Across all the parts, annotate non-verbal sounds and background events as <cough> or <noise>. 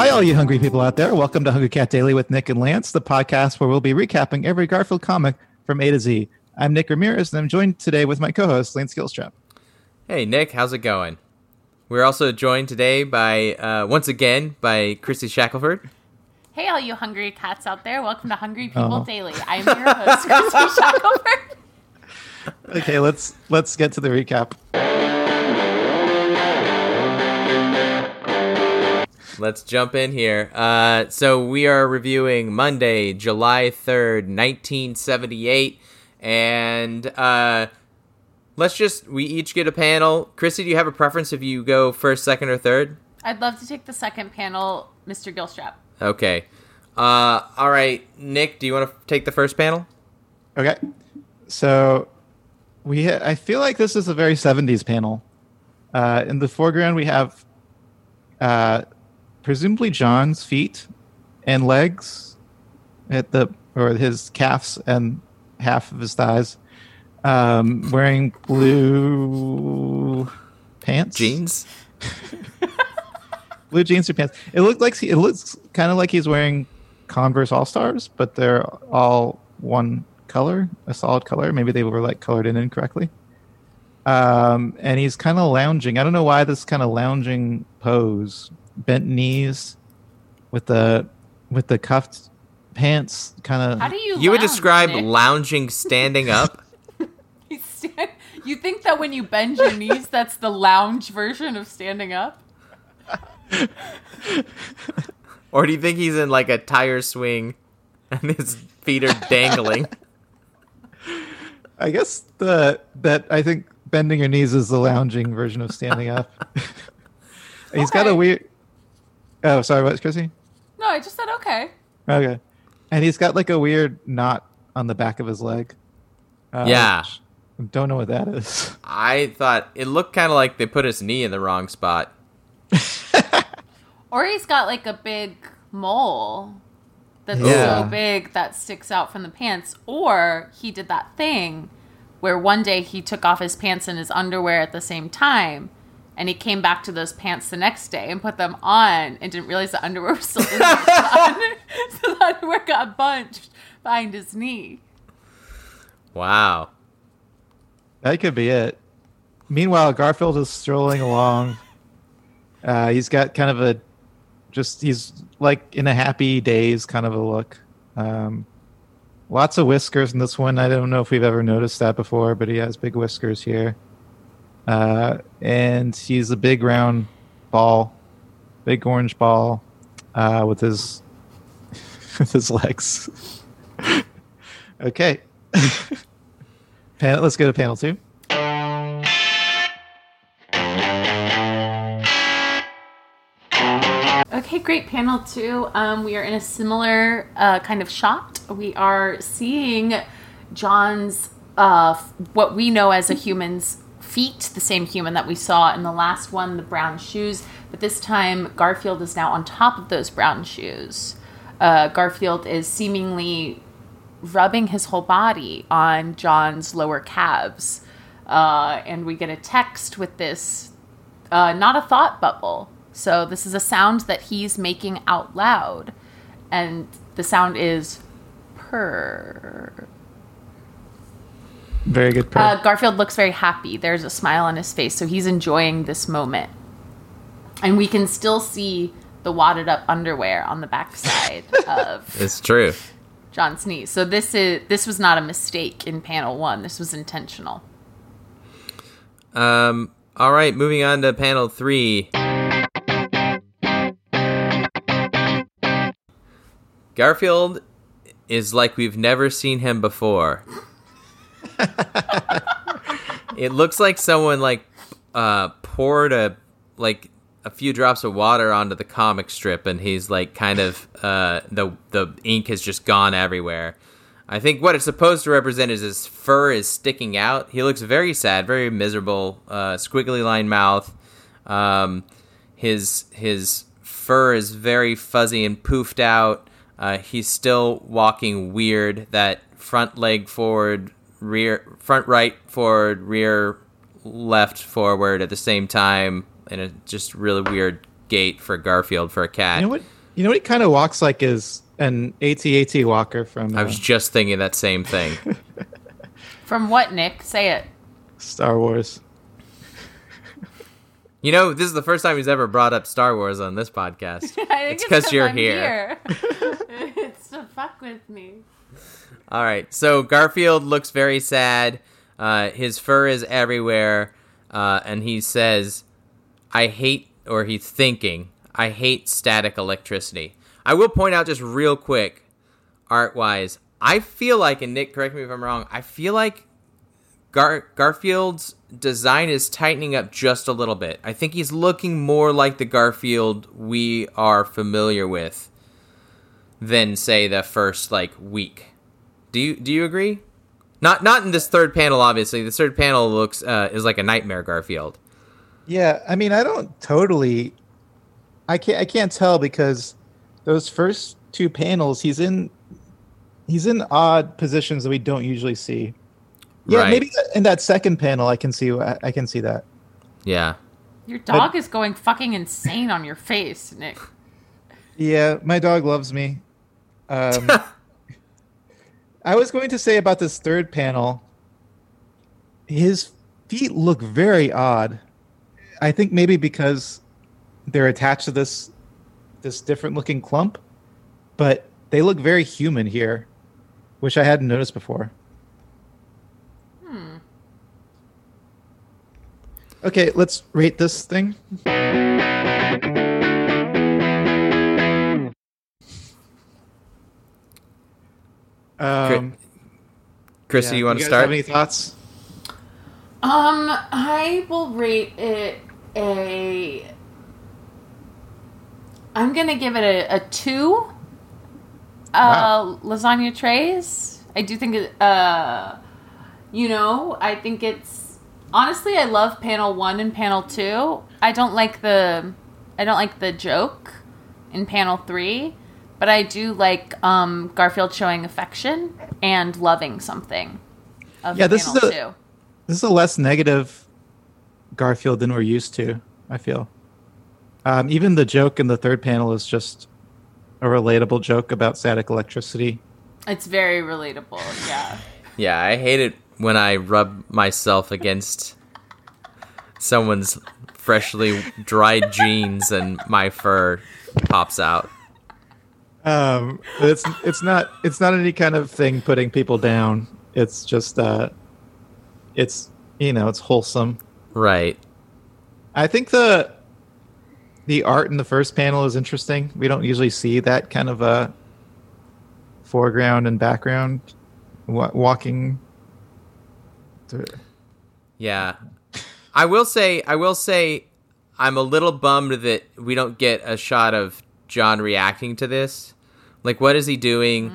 Hi, all you hungry people out there. Welcome to Hungry Cat Daily with Nick and Lance, the podcast where we'll be recapping every Garfield comic from A to Z. I'm Nick Ramirez, and I'm joined today with my co host, Lance Gilstrap. Hey, Nick, how's it going? We're also joined today by, uh, once again, by Christy Shackelford. Hey, all you hungry cats out there. Welcome to Hungry People oh. Daily. I'm your host, <laughs> Christy Shackelford. <laughs> okay, let's let's get to the recap. Let's jump in here. Uh, so we are reviewing Monday, July third, nineteen seventy-eight, and uh, let's just we each get a panel. Chrissy, do you have a preference if you go first, second, or third? I'd love to take the second panel, Mr. Gilstrap. Okay. Uh, all right, Nick, do you want to take the first panel? Okay. So we ha- I feel like this is a very 70s panel. Uh, in the foreground, we have uh, presumably John's feet and legs at the or his calves and half of his thighs, um, wearing blue pants, jeans, <laughs> blue jeans or pants. It looks like he, it looks kind of like he's wearing Converse All Stars, but they're all one color, a solid color. Maybe they were like colored in incorrectly. Um, and he's kind of lounging. I don't know why this kind of lounging pose, bent knees, with the with the cuffed pants, kind of. How do you? You would describe Nick? lounging standing up. <laughs> <laughs> you think that when you bend your knees, that's the lounge version of standing up? <laughs> or do you think he's in like a tire swing and his feet are dangling? I guess the that I think bending your knees is the lounging version of standing up. He's okay. got a weird. Oh, sorry, what, Chrissy? No, I just said okay. Okay, and he's got like a weird knot on the back of his leg. Uh, yeah, don't know what that is. I thought it looked kind of like they put his knee in the wrong spot. <laughs> or he's got like a big mole that's yeah. so big that sticks out from the pants. Or he did that thing where one day he took off his pants and his underwear at the same time. And he came back to those pants the next day and put them on and didn't realize the underwear was still in there. <laughs> <laughs> so the underwear got bunched behind his knee. Wow. That could be it. Meanwhile, Garfield is strolling along. Uh, he's got kind of a just he's like in a happy days kind of a look. Um, lots of whiskers in this one. I don't know if we've ever noticed that before, but he has big whiskers here. Uh, and he's a big round ball, big orange ball, uh, with his <laughs> with his legs. <laughs> okay. <laughs> panel. Let's go to panel two. Okay, great. Panel two. Um, we are in a similar uh, kind of shot. We are seeing John's, uh, what we know as a human's feet, the same human that we saw in the last one, the brown shoes. But this time, Garfield is now on top of those brown shoes. Uh, Garfield is seemingly rubbing his whole body on John's lower calves. Uh, and we get a text with this, uh, not a thought bubble so this is a sound that he's making out loud. And the sound is purr. Very good purr. Uh, Garfield looks very happy. There's a smile on his face. So he's enjoying this moment. And we can still see the wadded up underwear on the backside <laughs> of It's true. John knees. So this is this was not a mistake in panel 1. This was intentional. Um all right, moving on to panel 3. Garfield is like we've never seen him before. <laughs> it looks like someone like uh, poured a like a few drops of water onto the comic strip, and he's like kind of uh, the the ink has just gone everywhere. I think what it's supposed to represent is his fur is sticking out. He looks very sad, very miserable, uh, squiggly line mouth. Um, his his fur is very fuzzy and poofed out. Uh, he's still walking weird. That front leg forward, rear, front right forward, rear left forward at the same time in a just really weird gait for Garfield for a cat. You know what? You know what he kind of walks like is an AT-AT walker from I uh, was just thinking that same thing. <laughs> From what, Nick? Say it. Star Wars. <laughs> you know, this is the first time he's ever brought up Star Wars on this podcast. <laughs> I think it's because you're I'm here. here. it's to fuck with me. All right. So Garfield looks very sad. Uh, his fur is everywhere, uh, and he says, "I hate," or he's thinking, "I hate static electricity." I will point out just real quick, art wise, I feel like, and Nick, correct me if I'm wrong. I feel like Gar- Garfield's design is tightening up just a little bit. I think he's looking more like the Garfield we are familiar with than say the first like week. Do you do you agree? Not not in this third panel, obviously. The third panel looks uh, is like a nightmare Garfield. Yeah, I mean, I don't totally. I can't. I can't tell because those first two panels, he's in. He's in odd positions that we don't usually see. Yeah, Right. maybe in that second panel, I can see. I I can see that. Yeah. Your dog is going fucking insane on your face, Nick. <laughs> Yeah, my dog loves me. Um, <laughs> I was going to say about this third panel. His feet look very odd. I think maybe because they're attached to this this different looking clump, but they look very human here, which I hadn't noticed before. Hmm. Okay, let's rate this thing. Um, Chrissy, yeah, you want to start? Have any thoughts? Um, I will rate it a. I'm gonna give it a, a two. Uh, lasagna trays. I do think it. Uh, you know, I think it's honestly. I love panel one and panel two. I don't like the. I don't like the joke in panel three, but I do like um, Garfield showing affection and loving something. Of Yeah, this is a- two. This is a less negative Garfield than we're used to. I feel. Um, even the joke in the third panel is just a relatable joke about static electricity. It's very relatable. Yeah. Yeah, I hate it when I rub myself against someone's freshly dried jeans and my fur pops out. Um, it's it's not it's not any kind of thing putting people down. It's just uh, it's you know it's wholesome. Right. I think the the art in the first panel is interesting. We don't usually see that kind of a foreground and background wa- walking. To, Yeah. I will say I will say I'm a little bummed that we don't get a shot of John reacting to this. Like what is he doing?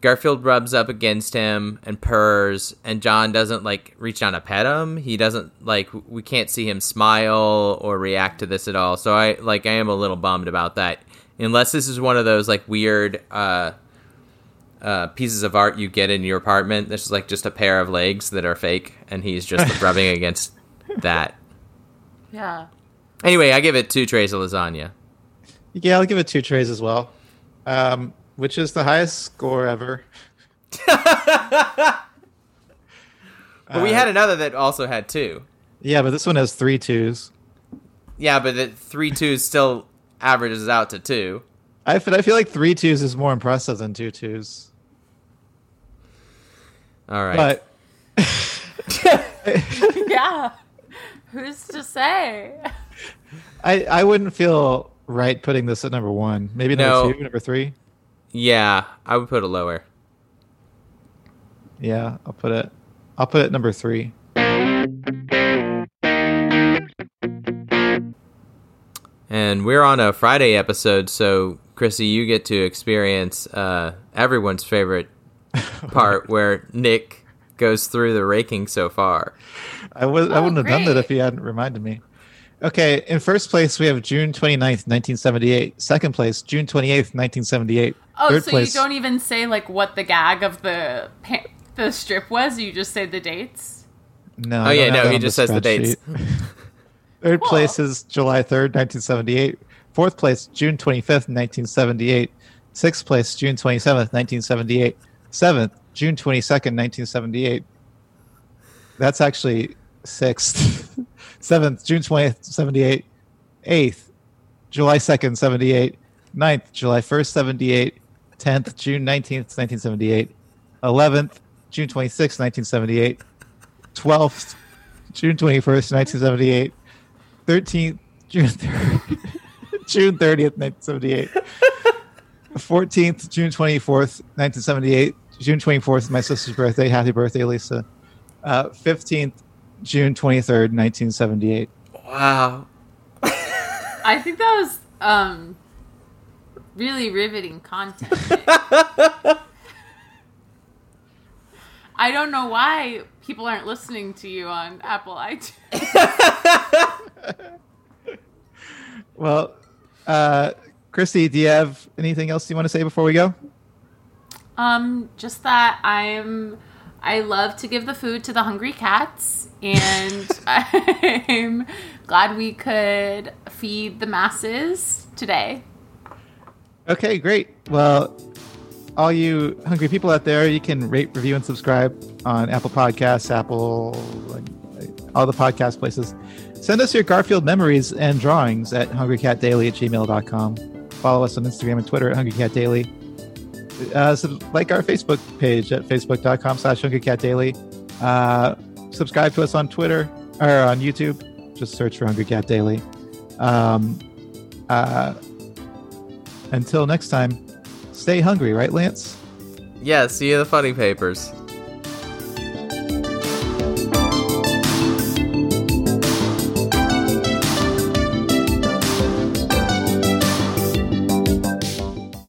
Garfield rubs up against him and purrs and John doesn't like reach down to pet him. He doesn't like we can't see him smile or react to this at all. So I like I am a little bummed about that. Unless this is one of those like weird uh uh, pieces of art you get in your apartment. This is like just a pair of legs that are fake, and he's just <laughs> rubbing against that. Yeah. Anyway, I give it two trays of lasagna. Yeah, I'll give it two trays as well, um, which is the highest score ever. <laughs> But we Uh, had another that also had two. Yeah, but this one has three twos. Yeah, but the three twos still averages out to two. I feel, I feel like three twos is more impressive than two twos. All right. But <laughs> <laughs> Yeah. Who's to say? I I wouldn't feel right putting this at number one. Maybe number No. two, number three. yeah, I would put it lower. Yeah, I'll put it. I'll put it number three. And we're on a Friday episode, so Chrissy, you get to experience uh, everyone's favorite <laughs> part where Nick goes through the raking so far. I was I Oh, wouldn't have done that if he hadn't reminded me. Okay, in first place we have June 29th, 1978. Second place, June 28th, 1978. Oh, Third so place, you don't even say like what the gag of the pa- the strip was. You just say the dates. No. Oh, yeah, no, he just says the dates. <laughs> Third Cool. place is July 3rd, 1978. Fourth place, June 25th, 1978. Sixth place, June 27th, 1978. Seventh, June 22nd, 1978. That's actually sixth. <laughs> Seventh, June 20th, 78. Eighth, July 2nd, 78. Ninth, July 1st, 78. 10th, June 19th, 1978. 11th, June 26th, 1978. 12th, June 21st, 1978. 13th, June 3rd, <laughs> June 30th, 1978. 14th, June 24th, 1978. June 24th my sister's birthday. Happy birthday, Lisa. Uh, 15th, June 23rd, 1978. Wow. <laughs> I think that was um really riveting content. <laughs> I don't know why people aren't listening to you on Apple iTunes. <laughs> Well, uh, Christy, do you have anything else you want to say before we go? Um, just that I'm I love to give the food to the hungry cats and <laughs> I'm glad we could feed the masses today. Okay, great. Well, all you hungry people out there, you can rate, review, and subscribe on Apple Podcasts, Apple, like, all the podcast places. Send us your Garfield memories and drawings at hungrycatdaily at gmail.com. Follow us on Instagram and Twitter at hungrycatdaily. Uh, sub- like our Facebook page at facebook.com slash hungrycatdaily. Uh, subscribe to us on Twitter or on YouTube. Just search for Hungry Cat Daily. Um, uh, until next time, stay hungry, right, Lance? Yeah, see you the funny papers.